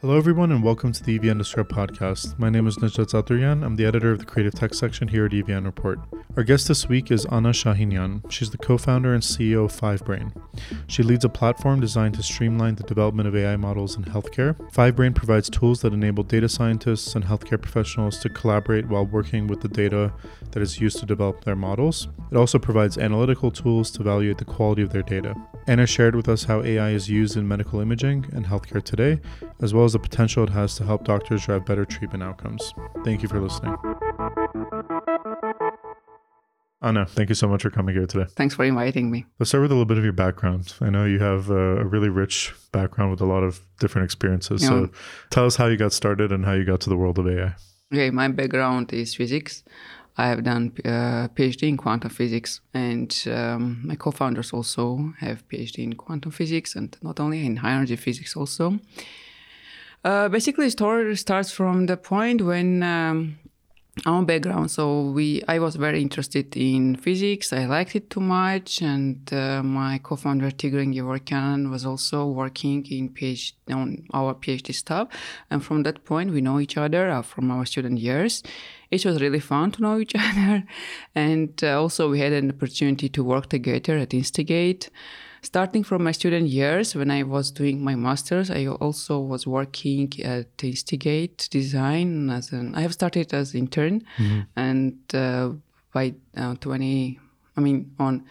Hello, everyone, and welcome to the EVN Disrupt podcast. My name is Najat Zaturyan. I'm the editor of the creative tech section here at EVN Report. Our guest this week is Anna Shahinyan. She's the co founder and CEO of Fivebrane. She leads a platform designed to streamline the development of AI models in healthcare. Fivebrane provides tools that enable data scientists and healthcare professionals to collaborate while working with the data that is used to develop their models. It also provides analytical tools to evaluate the quality of their data. Anna shared with us how AI is used in medical imaging and healthcare today, as well as the potential it has to help doctors drive better treatment outcomes. Thank you for listening. Anna, thank you so much for coming here today. Thanks for inviting me. Let's start with a little bit of your background. I know you have a, really rich background with a lot of different experiences. Yeah. So tell us how you got started and how you got to the world of AI. Okay, my background is physics. I have done a uh, PhD in quantum physics, and um, my co-founders also have PhD in quantum physics, and not only in high energy physics also. Uh, basically, the story starts from the point when um, our background. So we, I was very interested in physics. I liked it too much, and uh, my co-founder Tigran Gevorkyan was also working in PhD on our PhD stuff. And from that point, we know each other uh, from our student years. It was really fun to know each other, and uh, also we had an opportunity to work together at Instigate starting from my student years when I was doing my master's, I also was working at Instigate Design as an. I have started as intern, mm-hmm. and uh, by uh, 20, I mean on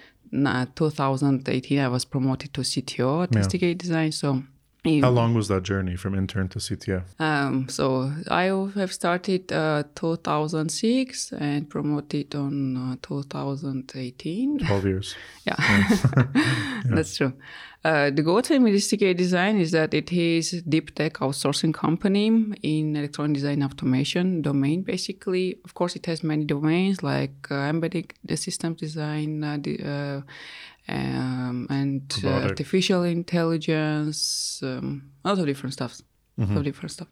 uh, 2018, I was promoted to CTO at yeah. Instigate Design. So how long was that journey from intern to CTO? Um, so I have started uh, 2006 and promoted on uh, 2018. 12 years. yeah, yeah. that's true. Uh, the goal to Instigate Design is that it is deep tech outsourcing company in electronic design automation domain. Basically, of course, it has many domains like uh, embedded the system design, uh, the, uh, um, and uh, artificial intelligence, um, a lot of different stuff. Mm-hmm. Of different stuff.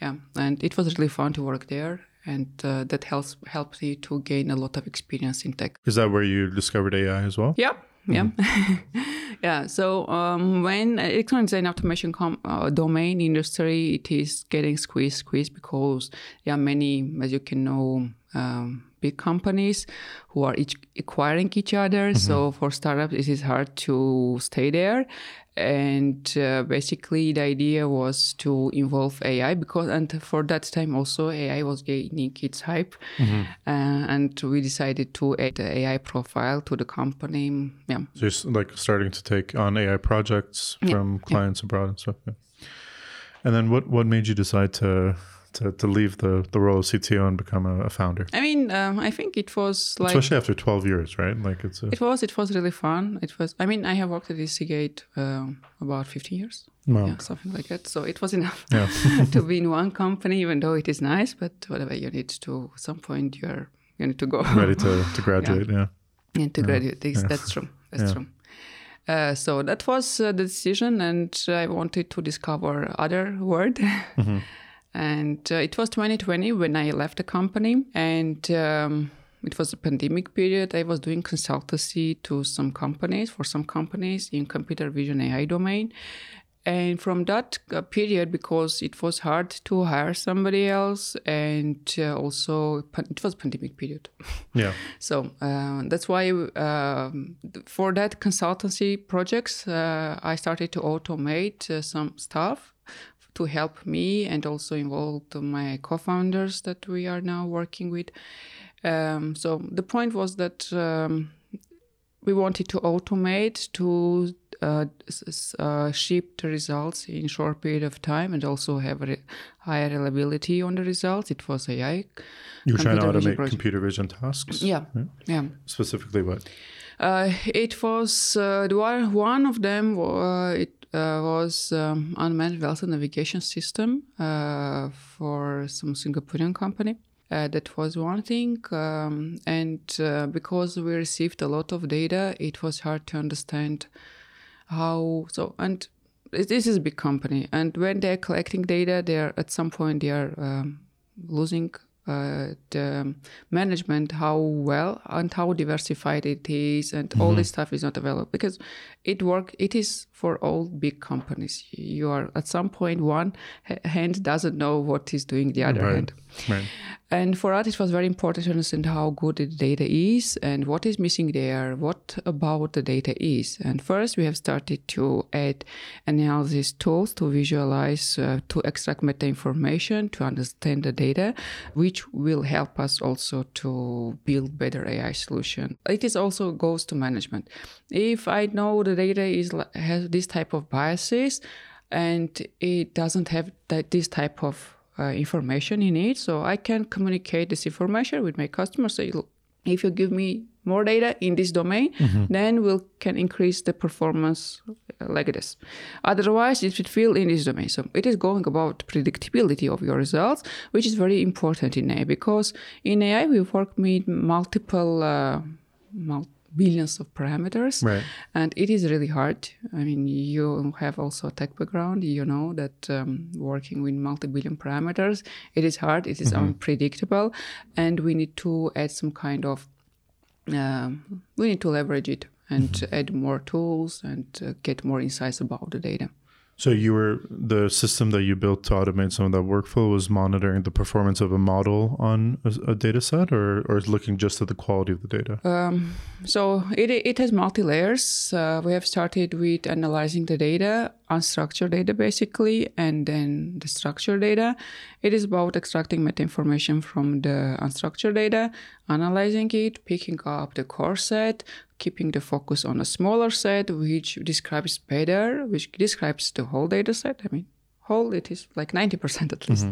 Yeah, and it was really fun to work there, and uh, that helps helped me to gain a lot of experience in tech. Is that where you discovered AI as well? Yeah. Yeah, mm-hmm. yeah. So um, when electronic design automation com- uh, domain industry, it is getting squeezed, squeezed because there are many, as you can know, um, big companies who are each acquiring each other. Mm-hmm. So for startups, it is hard to stay there. And uh, basically, the idea was to involve AI because, and for that time also, AI was gaining its hype. Mm-hmm. Uh, and we decided to add the AI profile to the company. Yeah. So you're like starting to take on AI projects from yeah. clients yeah. abroad and stuff. Yeah. And then what, what made you decide to to, to leave the, the role of CTO and become a, a founder? I mean, um, I think it was like especially after twelve years, right? Like it's a... it was it was really fun. It was. I mean, I have worked at Instigate um, about fifteen years. Wow. Yeah, something like that. So it was enough yeah. to be in one company, even though it is nice. But whatever you need to, at some point you're you need to go. Ready to, to graduate, yeah. yeah. And to graduate, that's true. That's true. Uh, so that was uh, the decision, and I wanted to discover other world. Mm-hmm. And uh, it was 2020 when I left the company, and um, it was a pandemic period. I was doing consultancy to some companies, for some companies in computer vision AI domain. And from that uh, period, because it was hard to hire somebody else, and uh, also it was pandemic period. Yeah. so uh, that's why uh, for that consultancy projects, uh, I started to automate uh, some stuff to help me and also involved my co-founders that we are now working with. Um, so the point was that um, we wanted to automate to uh, uh, ship the results in short period of time and also have a higher reliability on the results. It was AI. You were trying to automate project. computer vision tasks. Yeah, yeah. yeah. Specifically, what? Uh, it was uh, one of them. Uh, it was um, unmanned vessel navigation system uh, for some Singaporean company. Uh, that was one thing. Um, and uh, because we received a lot of data, it was hard to understand how. So, and this is a big company. And when they're collecting data, they're at some point they are um, losing uh, Uh, the management how well and how diversified it is and all mm-hmm. this stuff is not available because it work it is for all big companies you are at some point one hand doesn't know what is doing the other Right. hand Right. And for us, it was very important to understand how good the data is and what is missing there, what about the data is. And first, we have started to add analysis tools to visualize, uh, to extract meta information, to understand the data, which will help us also to build better AI solution. It is also goes to management. If I know the data is has this type of biases, and it doesn't have that this type of uh, information in it so i can communicate this information with my customer say "Look, if you give me more data in this domain then we can increase the performance uh, like this. Otherwise it should fail in this domain. So it is going about predictability of your results which is very important in ai because in ai we work with multiple uh, mul- billions of parameters. Right. and it is really hard. I mean you have also a tech background. You know that um, working with multi-billion parameters it is hard. It is unpredictable. And we need to add some kind of um, we need to leverage it and add more tools and uh, get more insights about the data So you were the system that you built to automate some of that workflow was monitoring the performance of a model on a, a data set, or or is looking just at the quality of the data. Um, so it, it has multi layers. Uh, we have started with analyzing the data, unstructured data basically, and then the structured data. It is about extracting meta information from the unstructured data, analyzing it, picking up the core set, keeping the focus on a smaller set, which describes better, which describes the whole data set. I mean, whole it is like 90% at least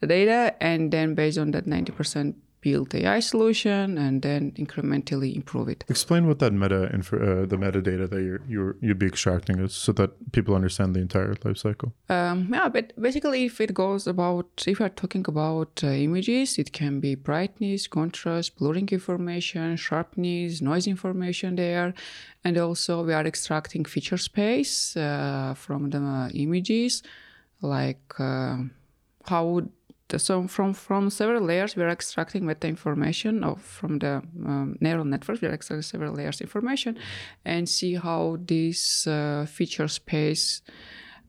the data and then based on that 90% build AI solution and then incrementally improve it. Explain what that meta info, uh, the metadata that you're, you're you'd be extracting is, so that people understand the entire life cycle. Um, yeah, but basically, if it goes about, if we're talking about uh, images, it can be brightness, contrast, blurring information, sharpness, noise information there. And also, we are extracting feature space uh, from the images, like uh, how so from from several layers we are extracting meta information of from the um, neural networks. We are extracting several layers information and see how this uh, feature space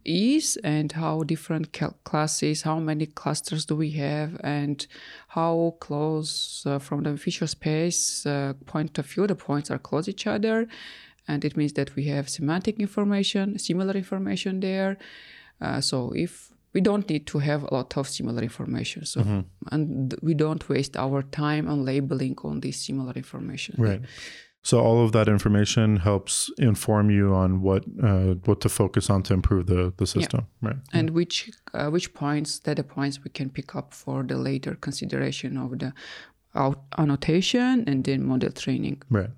is and how different classes how many clusters do we have and how close uh, from the feature space uh, point of view the points are close each other. And it means that we have semantic information similar information there. Uh, so if we don't need to have a lot of similar information so and we don't waste our time on labeling on this similar information Right. So all of that information helps inform you on what uh, what to focus on to improve the the system. Right. and which uh, which points data points we can pick up for the later consideration of the out- annotation and then model training Right.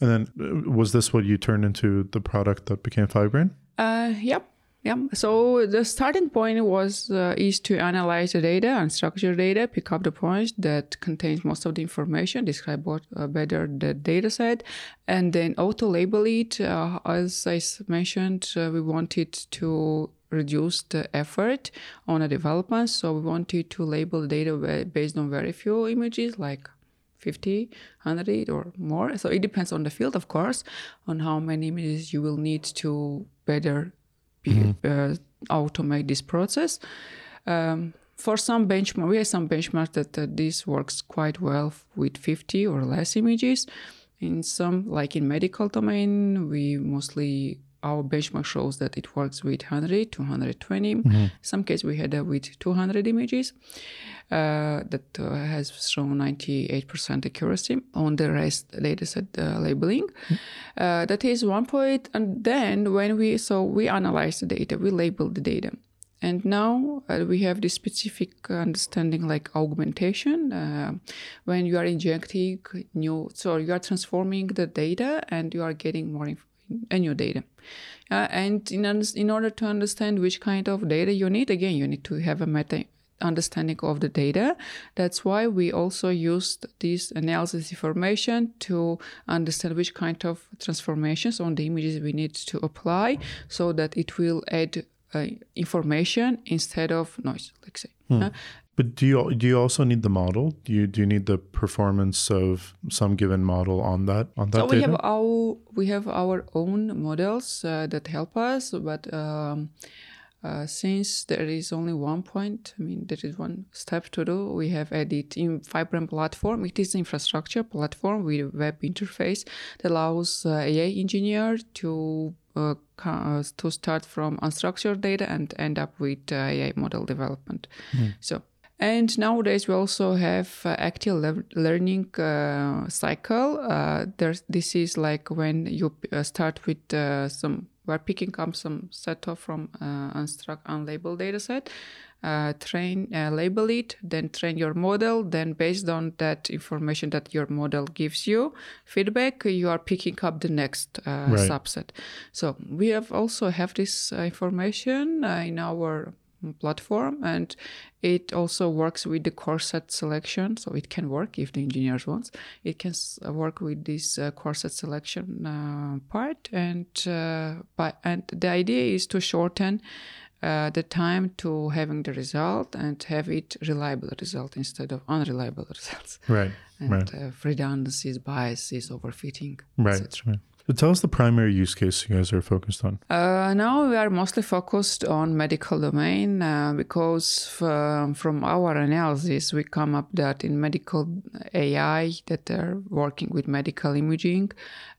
And then uh, was this what you turned into the product that became Fivebrane? Uh, yep. Yeah. So the starting point was uh, is to analyze the data and structure data, pick up the points that contains most of the information, describe what uh, better the data set, and then auto label it. Uh, as I mentioned, uh, we wanted to reduce the effort on the development, so we wanted to label data based on very few images, like 50, 100 or more. So it depends on the field, of course, on how many images you will need to better uh, automate this process. Um, for some benchmark, we have some benchmarks that uh, this works quite well with 50 or less images. In some, like in medical domain, we mostly our benchmark shows that it works with 100 to 120. Some case we had uh, with 200 images uh, that uh, has shown 98% accuracy on the rest dataset uh, labeling. Uh, that is one point. And then when we so we analyze the data, we label the data. And now uh, we have this specific understanding like augmentation. Uh, when you are injecting new, so you are transforming the data and you are getting more inf- a new data. Uh, and in, in order to understand which kind of data you need, again, you need to have a meta understanding of the data. That's why we also used this analysis information to understand which kind of transformations on the images we need to apply so that it will add uh, information instead of noise, let's say. Uh, But do you do you also need the model? Do you do you need the performance of some given model on that on that so we data? have our we have our own models uh, that help us, but um, uh, since there is only one point, I mean there is one step to do. We have added in Fivebrane platform. It is infrastructure platform with web interface that allows uh, AI engineer to uh, uh, to start from unstructured data and end up with uh, AI model development. So. And nowadays we also have uh, active le- learning uh, cycle. Uh, there's this is like when you uh, start with uh, some we're picking up some set of from uh, unstruct unlabeled data set, uh, train uh, label it, then train your model. Then based on that information that your model gives you feedback, you are picking up the next uh, Right. subset. So we have also have this uh, information uh, in our platform and it also works with the core set selection so it can work if the engineers wants it can work with this uh, core set selection uh, part and uh, by, and the idea is to shorten uh, the time to having the result and have it reliable result instead of unreliable results right, and right, uh, redundancies biases overfitting right, etc. right. So tell us the primary use case you guys are focused on. Uh, now we are mostly focused on medical domain uh, because from, from our analysis we come up that in medical AI that are working with medical imaging,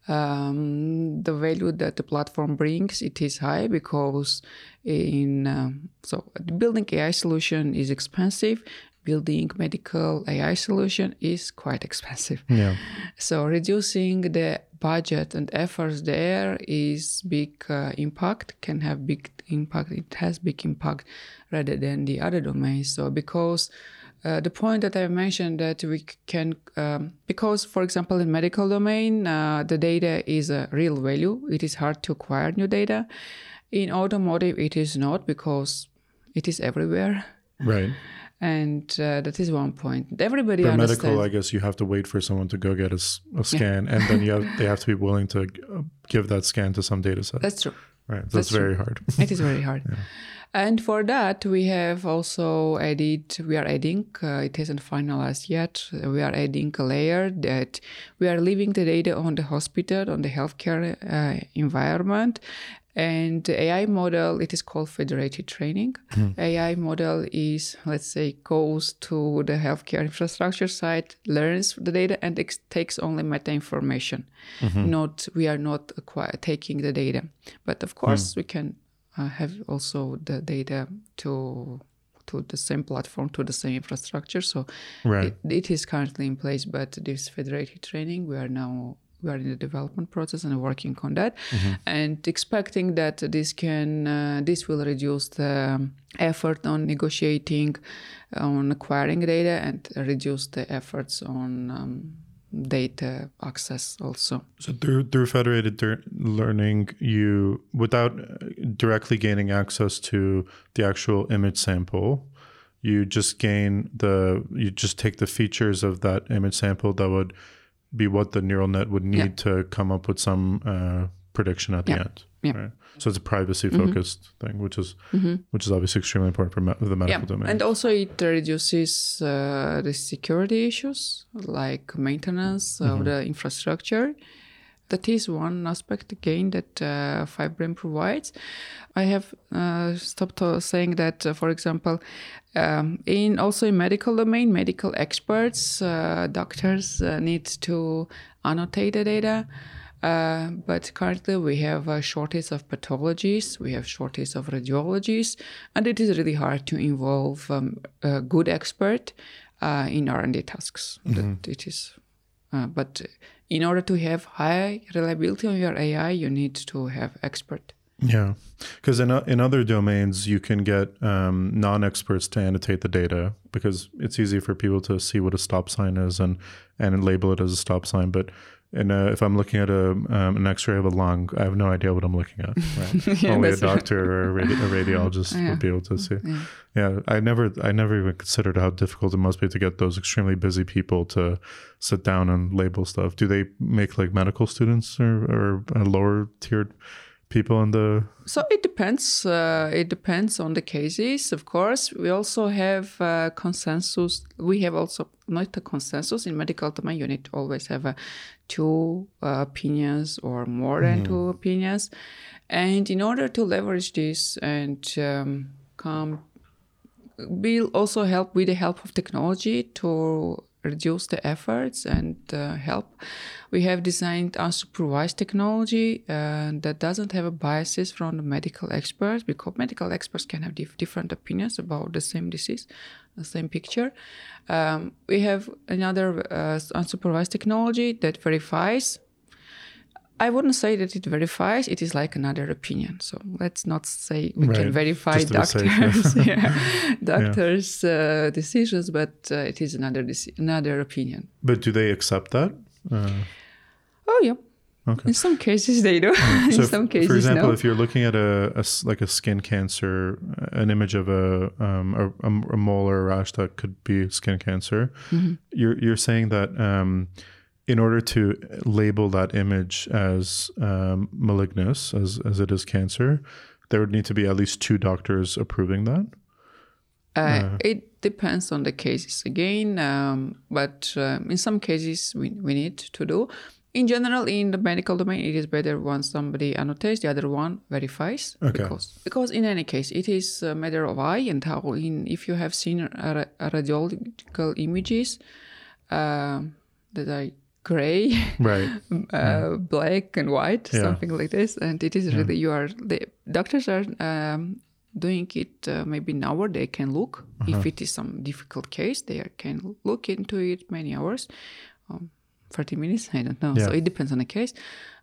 um, the value that the platform brings it is high because in um, so building AI solution is expensive. Building medical AI solution is quite expensive. Yeah, So reducing the budget and efforts there is big uh, impact can have big impact. It has big impact rather than the other domains. So because uh, the point that I mentioned that we can um, because for example in medical domain uh, the data is a real value. It is hard to acquire new data. In automotive it is not because it is everywhere. right. And uh, that is one point. Everybody For understands. medical, I guess you have to wait for someone to go get a scan, and then you have they have to be willing to uh, give that scan to some data set. That's true. right, that's, that's true. very hard. it is very hard. And for that, we have also added, we are adding, uh, it hasn't finalized yet, we are adding a layer that we are leaving the data on the hospital, on the healthcare uh, environment. And the AI model, it is called federated training. Hmm. AI model is, let's say, goes to the healthcare infrastructure side, learns the data, and ex- takes only meta information. Mm-hmm. Not we are not acquire, taking the data, but of course hmm. we can uh, have also the data to to the same platform to the same infrastructure. So Right. it, it is currently in place, but this federated training we are now we are in the development process and working on that. And expecting that this can uh, this will reduce the effort on negotiating on acquiring data and reduce the efforts on um, data access also. So through through federated learning, you without uh, directly gaining access to the actual image sample, you just gain the you just take the features of that image sample that would be what the neural net would need Yeah. to come up with some uh, prediction at the Yeah. end. Yeah. Mm-hmm. Right. So it's a privacy focused thing, which is which is obviously extremely important for me- the medical domain. And also it reduces uh, the security issues like maintenance of the infrastructure. That is one aspect again that uh, Fivebrane provides. I have uh, stopped uh, saying that, uh, for example, um, in also in medical domain, medical experts, uh, doctors uh, need to annotate the data. Uh, but currently we have a shortage of pathologists, we have shortage of radiologists, and it is really hard to involve um, a good expert uh, in R&D tasks. That it is, uh, but in order to have high reliability on your AI, you need to have expert. Yeah, because in in other domains you can get um, non-experts to annotate the data because it's easy for people to see what a stop sign is and and label it as a stop sign. But in a, if I'm looking at a um, an X-ray of a lung, I have no idea what I'm looking at. Right? Yeah, Only a that's right. doctor or a, radi- a radiologist Yeah. would be able to see. Yeah, I never I never even considered how difficult it must be to get those extremely busy people to sit down and label stuff. Do they make like medical students or or a lower tiered people in the So it depends. Uh, it depends on the cases, of course. We also have uh, consensus. We have also not a consensus in medical domain. You need always have uh, two uh, opinions or more than two opinions, and in order to leverage this and um, come, we'll also help with the help of technology to reduce the efforts and uh, help. We have designed unsupervised technology uh, that doesn't have a biases from the medical experts because medical experts can have dif- different opinions about the same disease, the same picture. Um, we have another uh, unsupervised technology that verifies I wouldn't say that it verifies. It is like another opinion. So let's not say we Right. can verify be safe, doctors, yeah. doctors' uh, decisions, but uh, it is another another opinion. but do they accept that uh, Oh yeah. okay In some cases they do. In so if- some cases for example no. if you're looking at a, a like a skin cancer uh, an image of a um a, a- a mole or a rash that could be skin cancer Mm-hmm. you're you're saying that um in order to label that image as um, as as it is cancer there would need to be at least two doctors approving that Uh, it depends on the cases again, um, but um, in some cases we, we need to do. In general, in the medical domain, it is better when somebody annotates, the other one verifies. Okay. Because, because in any case, it is a matter of eye and how, in if you have seen radiological images um that are gray, right uh, black and white, Yeah. something like this. And it is really you are the doctors are um, doing it uh, maybe an hour. They can look if it is some difficult case. They are, can look into it many hours, um, thirty minutes. I don't know. So it depends on the case.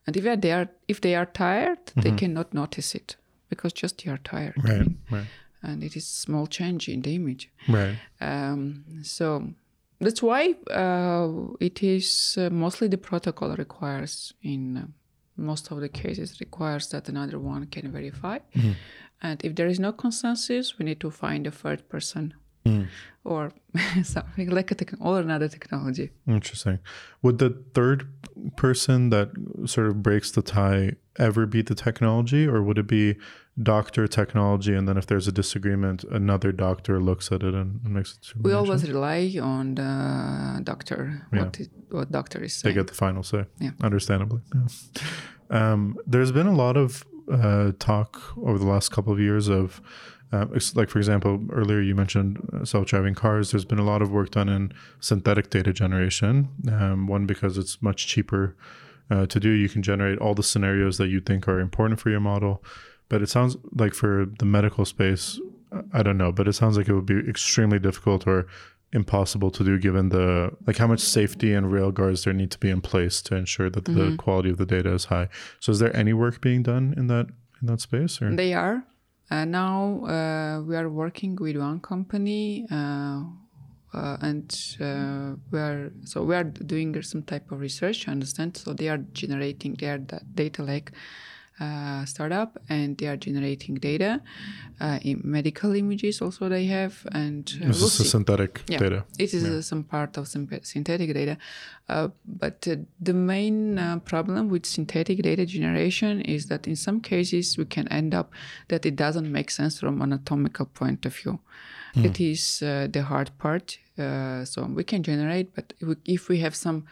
And if they are if they are tired, they cannot notice it because just you are tired. I mean, right and it is small change in the image. right Um, so that's why uh, it is uh, mostly the protocol requires in uh, most of the cases requires that another one can verify. And if there is no consensus, we need to find a third person or something like a techn- or another technology. Interesting. Would the third person that sort of breaks the tie ever be the technology, or would it be doctor technology, and then if there's a disagreement, another doctor looks at it and, makes a We always rely on the doctor, what, it, what doctor is they get the final say. Yeah. Understandably. Yeah. Um, there's been a lot of uh, talk over the last couple of years of, uh, like for example, earlier you mentioned uh, self-driving cars. There's been a lot of work done in synthetic data generation. Um, one because it's much cheaper uh, to do. You can generate all the scenarios that you think are important for your model. But it sounds like for the medical space, I don't know, but it sounds like it would be extremely difficult or impossible to do given the like how much safety and rail guards there need to be in place to ensure that the quality of the data is high. So is there any work being done in that in that space or They are. Uh, now uh, we are working with one company, uh, uh, and uh, we are so we are doing some type of research. to understand? So they are generating their da- data lake uh, startup, and they are generating data uh, in medical images. Also, they have, and uh, this we'll is the synthetic Yeah, data? It is uh, some part of synthetic data. Uh, but uh, the main problem with synthetic data generation is that in some cases we can end up that it doesn't make sense from anatomical point of view. It is uh, the hard part. Uh, so we can generate, but if we, if we have some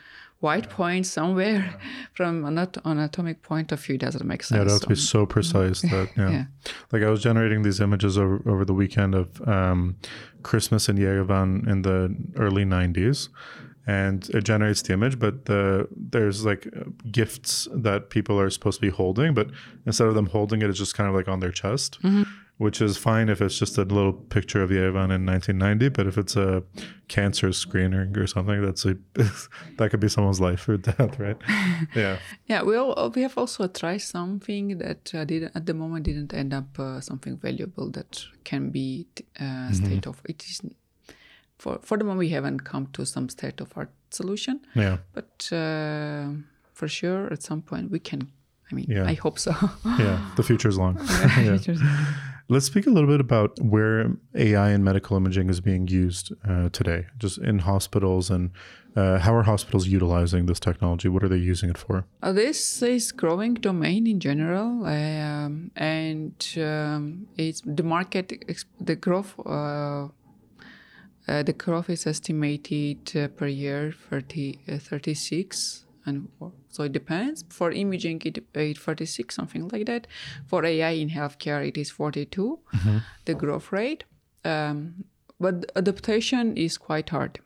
white point somewhere from an anat- anatomic point of view, doesn't make sense. Yeah, that would be So- precise that yeah. Yeah. Like I was generating these images over, over the weekend of um, Christmas in Yerevan in the early '90s, and it generates the image. But the there's like gifts that people are supposed to be holding, but instead of them holding it, it's just kind of like on their chest. Which is fine if it's just a little picture of Yerevan in 1990, but if it's a cancer screening or something, that's a that could be someone's life or death, right? Yeah. Yeah, we all, we have also tried something that uh, did at the moment didn't end up uh, something valuable that can be uh, state of it is for for the moment we haven't come to some state of art solution, Yeah. but uh, for sure at some point we can. I mean, Yeah. I hope so. Yeah. The future's long. yeah. Let's speak a little bit about where AI in medical imaging is being used uh, today, just in hospitals, and uh, how are hospitals utilizing this technology? What are they using it for? Uh, this is growing domain in general, um, and um, it's the market, the growth. Uh, uh, the growth is estimated uh, per year 30, 36 and so it depends. For imaging, it, it 46, something like that. For AI in healthcare, it is 42, mm-hmm. the growth rate. Um, but adaptation is quite hard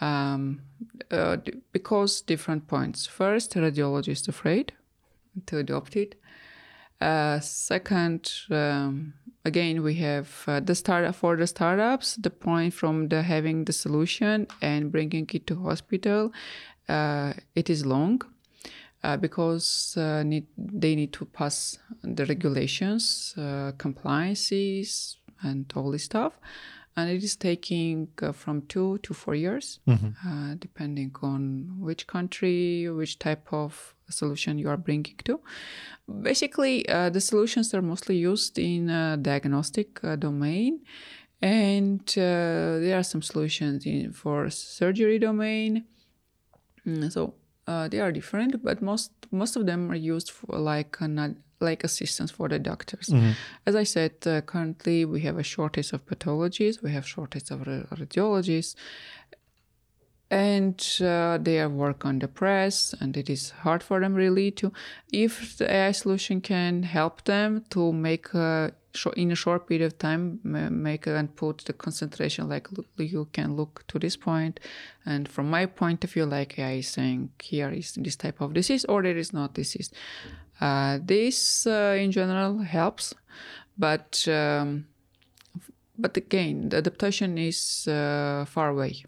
um, uh, because different points. First, radiologist afraid to adopt it. Uh, second, um, again, we have uh, the start for the startups. The point from the having the solution and bringing it to hospital it is long uh, because uh, need, they need to pass the regulations, compliances, and all this stuff and it is taking uh, from two to four years, mm-hmm. uh, depending on which country, which type of solution you are bringing to. Basically, uh, the solutions are mostly used in diagnostic domain, and there are some solutions in for surgery domain. Mm, so uh, they are different, but most most of them are used for like an, like assistance for the doctors. Mm-hmm. As I said, uh, currently we have a shortage of pathologists, we have shortage of radiologists, and uh, they work on the press, and it is hard for them really to. If the AI solution can help them to make a in a short period of time make and put the concentration like you can look to this point and from my point of view like i is saying here is this type of disease or there is not disease uh, this uh, in general helps but um, but again the adaptation is uh, far away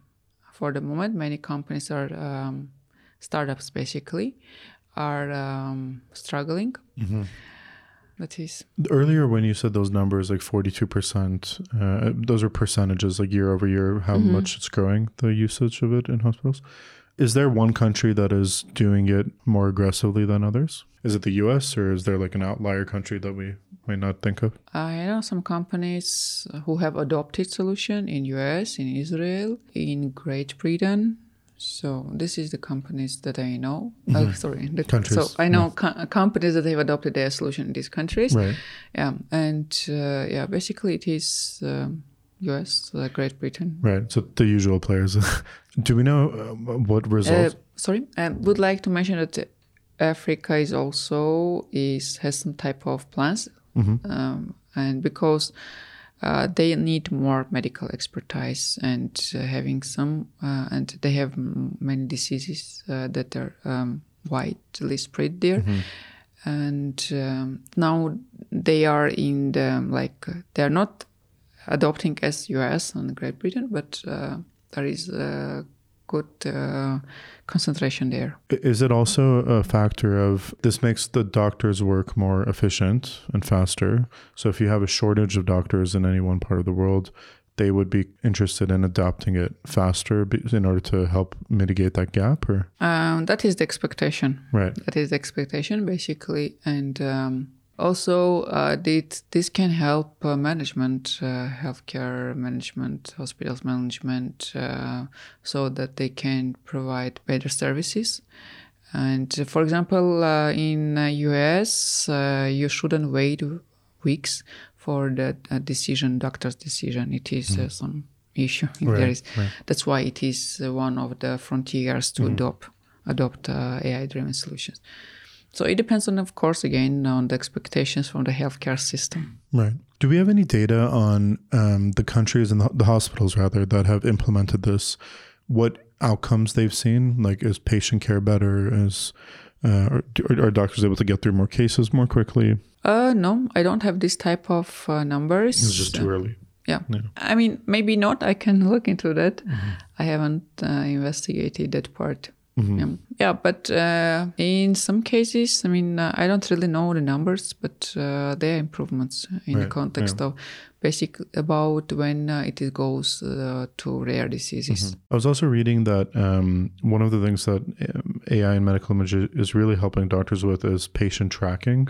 for the moment many companies are um, startups basically are um, struggling. Mm-hmm. That is. Earlier when you said those numbers like 42% uh, those are percentages like year over year how mm-hmm. much it's growing the usage of it in hospitals. Is there one country that is doing it more aggressively than others? Is it the us or is there like an outlier country that we might not think of i know some companies who have adopted solution in us in israel in great britain so this is the companies that I know. Oh, mm-hmm. Oh, sorry, the, countries. So I know yeah. co- companies that have adopted their solution in these countries. Right. Yeah, and uh, yeah, basically it is um, U.S., uh, Great Britain. Right. So the usual players. Do we know uh, what results? Uh, sorry, I would like to mention that Africa is also is has some type of plans, mm-hmm. um, and because uh, they need more medical expertise and uh, having some, uh, and they have many diseases uh, that are um, widely spread there. Mm-hmm. And um, now they are in the like they are not adopting as US and Great Britain, but uh, there is good uh, concentration there. Is it also a factor of this makes the doctor's work more efficient and faster? So if you have a shortage of doctors in any one part of the world, they would be interested in adopting it faster in order to help mitigate that gap or um, that is the expectation right that is the expectation basically and um, also, uh, this, this can help uh, management, uh, healthcare management, hospitals management, uh, so that they can provide better services. And uh, for example, uh, in US, you shouldn't wait weeks for the decision, doctor's decision. It is mm. some issue. Right, there is. Right. That's why it is one of the frontiers to mm. adopt adopt AI-driven solutions. So it depends on, of course, again, on the expectations from the healthcare system. Right. Do we have any data on um, the countries and the, the, hospitals, rather, that have implemented this? What outcomes they've seen? Like, is patient care better? Is uh, are, are, doctors able to get through more cases more quickly? Uh, no, I don't have this type of uh, numbers. It's just too early. Yeah. yeah. I mean, maybe not. I can look into that. Mm-hmm. I haven't uh, investigated that part. Mm-hmm. Yeah. but uh, in some cases, I mean, uh, I don't really know the numbers, but uh, there are improvements in right. the context yeah. of basic about when uh, it goes uh, to rare diseases. Mm-hmm. I was also reading that um, one of the things that um, AI in medical imaging is really helping doctors with is patient tracking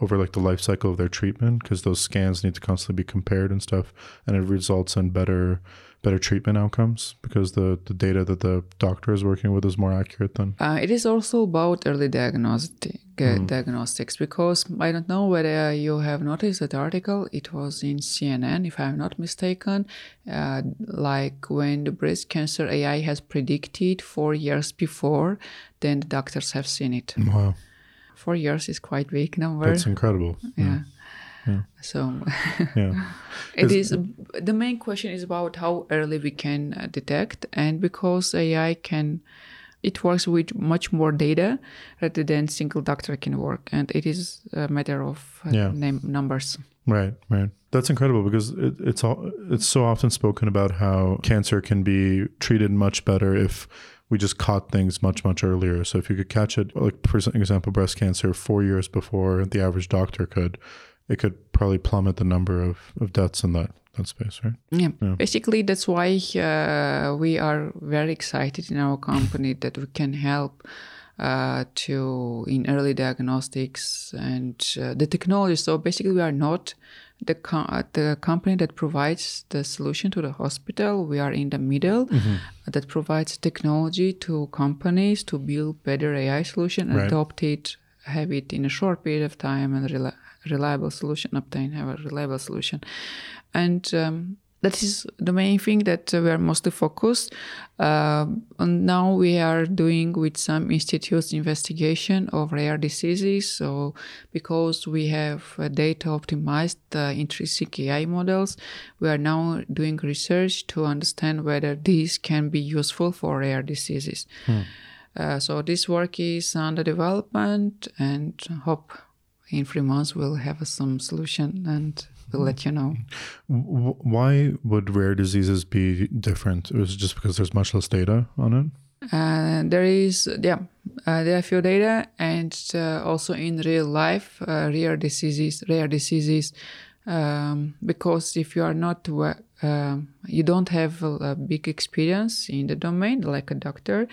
over like the life cycle of their treatment because those scans need to constantly be compared and stuff, and it results in better better treatment outcomes because the, the data that the doctor is working with is more accurate than uh, it is also about early diagnostic uh, mm. diagnostics because i don't know whether you have noticed that article it was in cnn if i'm not mistaken uh, like when the breast cancer ai has predicted four years before then the doctors have seen it wow four years is quite big number that's incredible yeah. yeah. Yeah. So yeah. It is the main question is about how early we can uh, detect and because AI can it works with much more data rather than single doctor can work and it is a matter of uh, yeah. name numbers. Right, right. That's incredible because it, it's all it's so often spoken about how cancer can be treated much better if we just caught things much much earlier. So if you could catch it, like for example, breast cancer four years before the average doctor could, it could probably plummet the number of, of deaths in that that space, right? Yeah. yeah. Basically, that's why uh, we are very excited in our company that we can help uh, to in early diagnostics and uh, the technology. So basically, we are not the co- the company that provides the solution to the hospital. We are in the middle mm-hmm. that provides technology to companies to build better AI solution, right. adopt it, have it in a short period of time, and rely reliable solution, obtain have a reliable solution. And um, that is the main thing that we are mostly focused. Uh, and now we are doing with some institutes investigation of rare diseases. So because we have uh, data optimized uh, intrinsic AI models, we are now doing research to understand whether these can be useful for rare diseases. Hmm. Uh, so this work is under development and hope in three months we'll have some solution and we'll let you know. Why would rare diseases be different? Is it just because there's much less data on it? Uh, there is, yeah, uh, there are few data, and uh, also in real life, uh, rare diseases, rare diseases, um, because if you are not, um, you don't have a, big experience in the domain, like a doctor,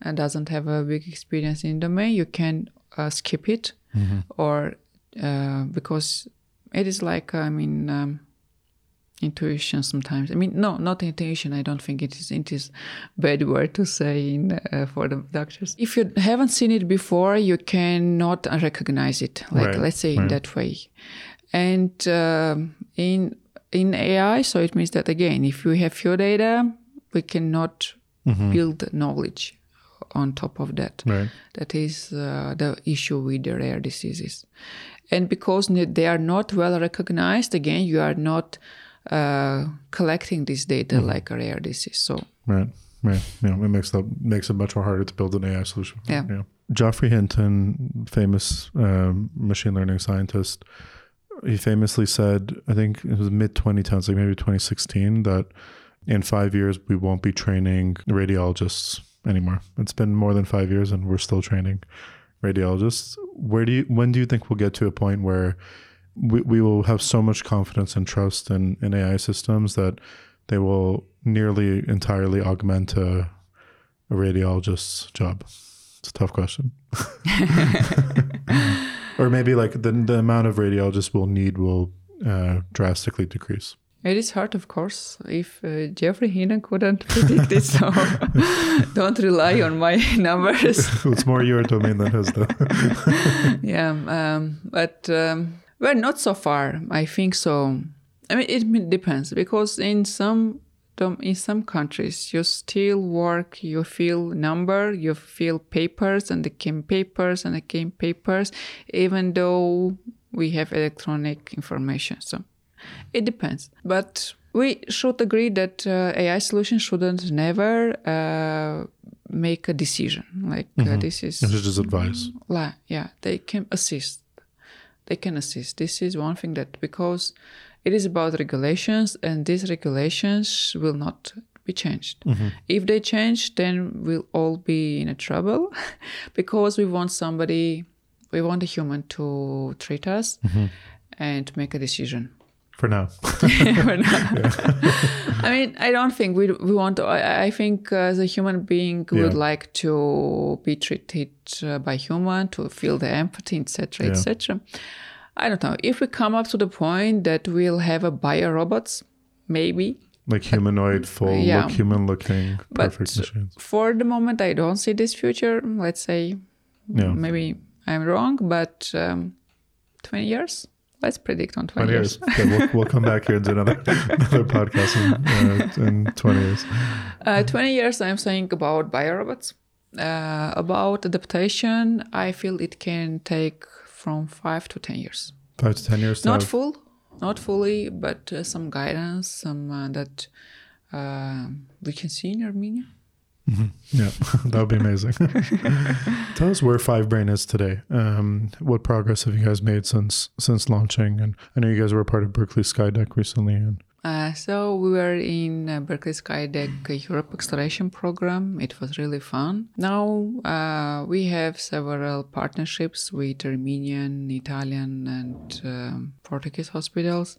and doesn't have a big experience in domain, you can uh, skip it mm-hmm. or uh, because it is like I mean um, intuition sometimes. I mean no, not intuition. I don't think it is. It is bad word to say in, uh, for the doctors. If you haven't seen it before, you cannot recognize it. Like right. let's say right. in that way, and uh, in in AI, so it means that again, if we have few data, we cannot mm-hmm. build knowledge on top of that. Right. That is uh, the issue with the rare diseases. And because they are not well recognized, again, you are not uh, collecting this data mm. like a rare disease. So right, right, yeah, it makes that makes it much more harder to build an AI solution. Yeah. yeah. Geoffrey Hinton, famous um, machine learning scientist, he famously said, I think it was mid 2010s, like maybe 2016, that in five years we won't be training radiologists anymore. It's been more than five years, and we're still training radiologists. Where do you? When do you think we'll get to a point where we, we will have so much confidence and trust in, in AI systems that they will nearly entirely augment a, a radiologist's job? It's a tough question. or maybe like the the amount of radiologists we'll need will uh, drastically decrease. It is hard, of course. If uh, Geoffrey Hinton couldn't predict it, so don't rely on my numbers. it's more your domain than his, though. yeah, um, but um, well, not so far. I think so. I mean, it depends because in some in some countries you still work, you fill number, you fill papers, and the came papers and the came papers, even though we have electronic information. So it depends. But we should agree that uh, AI solutions shouldn't never uh, make a decision. Like uh, mm-hmm. uh, this is. This is advice. La, yeah, they can assist. They can assist. This is one thing that because it is about regulations, and these regulations will not be changed. Mm-hmm. If they change, then we'll all be in a trouble because we want somebody, we want a human to treat us mm-hmm. and make a decision for now. for now. I mean, I don't think we we want to. I, I think as a human being, we yeah. would like to be treated uh, by human to feel the empathy, etc., etc. I don't know. If we come up to the point that we'll have a bio robots, maybe. Like humanoid, full yeah. look, human looking, But perfect machines. For the moment, I don't see this future. Let's say Yeah. maybe I'm wrong, but um, 20 years. Let's predict on 20, 20 years. Okay, we'll, we'll come back here and do another, another podcast in, uh, in 20 years. Uh, 20 years, I'm saying about biorobots. Uh, about adaptation, I feel it can take from 5 to 10 years. Five to 10 years. Not full, not fully, but uh, some guidance, some uh, that uh, we can see in Armenia. Yeah, that would be amazing. Tell us where Fivebrane is today. Um, what progress have you guys made since since launching? And I know you guys were part of Berkeley Skydeck recently. And Uh, so we were in uh, Berkeley Skydeck Europe Exploration Program. It was really fun. Now uh, we have several partnerships with Armenian, Italian, and um, Portuguese hospitals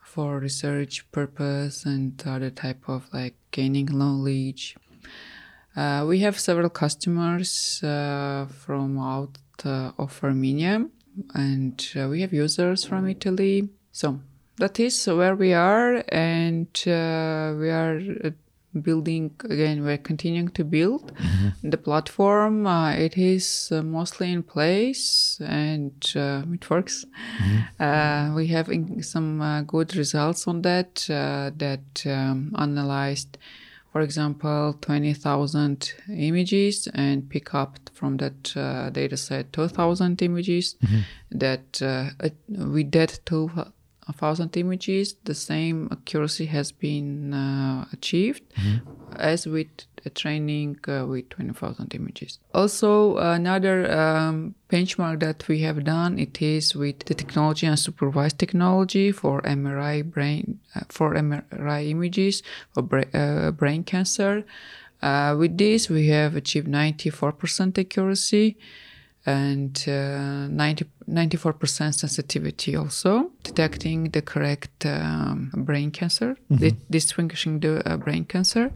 for research purpose and other type of like gaining knowledge. Uh, we have several customers uh, from out uh, of Armenia, and uh, we have users from Italy. So that is where we are, and uh, we are uh, building again. We're continuing to build the platform. Uh, it is uh, mostly in place, and uh, it works. Uh, we have in- some uh, good results on that. Uh, that um, analyzed for example, 20,000 images and pick up from that uh, data set 2,000 images. That uh, with that 2,000 images, the same accuracy has been uh, achieved as with training uh, with 20,000 images. Also, another um, benchmark that we have done it is with the technology and supervised technology for MRI brain uh, for MRI images for bra- uh, brain cancer. Uh, with this, we have achieved 94% accuracy and uh, 90, 94% sensitivity also detecting the correct um, brain cancer di- distinguishing the uh, brain cancer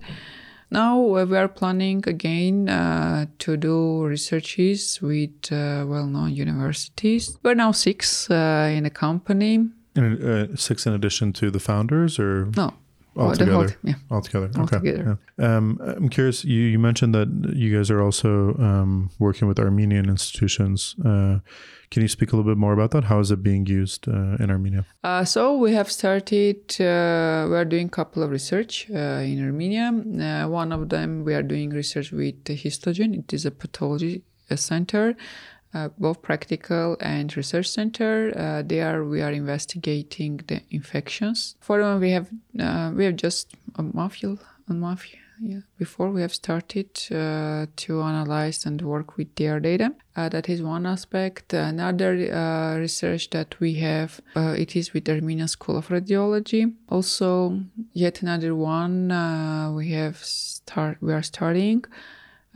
now uh, we are planning again uh, to do researches with uh, well-known universities we're now six uh, in a company and, uh, six in addition to the founders, or no all together? yeah Altogether. Okay. Altogether. Yeah. Um, I'm curious. You, you mentioned that you guys are also um, working with Armenian institutions. Uh, can you speak a little bit more about that? How is it being used uh, in Armenia? Uh, so we have started. Uh, we are doing a couple of research uh, in Armenia. Uh, one of them we are doing research with Histogen. It is a pathology uh, center, both practical and research center. There we are investigating the infections. For them we have we have just a mafia a mafia. Yeah, before we have started uh, to analyze and work with their data. Uh, that is one aspect. Another uh, research that we have, uh, it is with Armenian School of Radiology. Also, yet another one uh, we have start. We are starting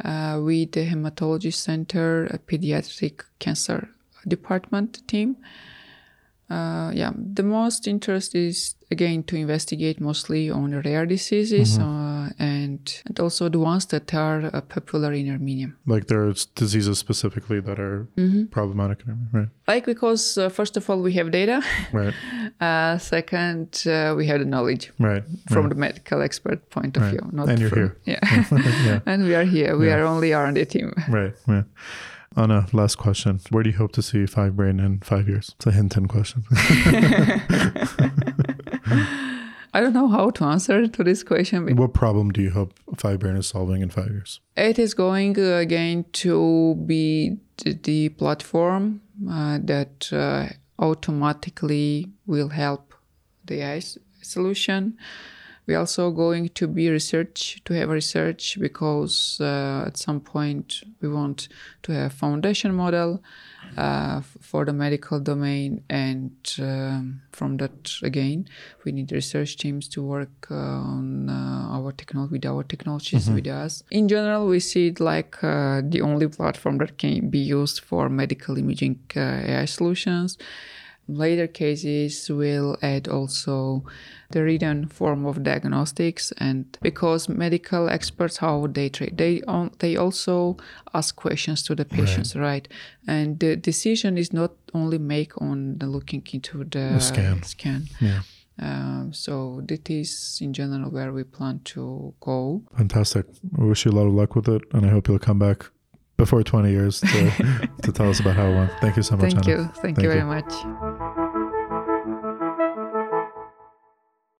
uh, with the Hematology Center, a pediatric cancer department team. Uh, yeah, the most interest is again to investigate mostly on rare diseases uh, and, and also the ones that are uh, popular in Armenia. Like there's diseases specifically that are problematic in Armenia, right? Like because uh, first of all we have data, Right. uh, second uh, we have the knowledge Right. from right. the medical expert point of Right. view. Not And you're from- here. Yeah, yeah. and we are here. We Yeah. are only R and D team. Right. Yeah. Anna, last question. Where do you hope to see Fivebrane in five years? It's a Hinton question. I don't know how to answer to this question. what problem do you hope Fivebrane is solving in five years? It is going uh, again to be the, the platform uh, that uh, automatically will help the AI solution. We're also going to be research to have research because uh, at some point we want to have foundation model uh, for the medical domain, and um, from that again we need research teams to work uh, on uh, our technology with our technologies with us. In general, we see it like uh, the only platform that can be used for medical imaging uh, AI solutions. Later cases will add also the written form of diagnostics and because medical experts how they treat they on, they also ask questions to the patients right. right. and the decision is not only make on the looking into the, the scan scan yeah um, so that is in general where we plan to go. Fantastic. I wish you a lot of luck with it, and I hope you'll come back before 20 years to, to tell us about how it went. Thank you so much. Thank Anna. you. Thank, Thank you very you. much.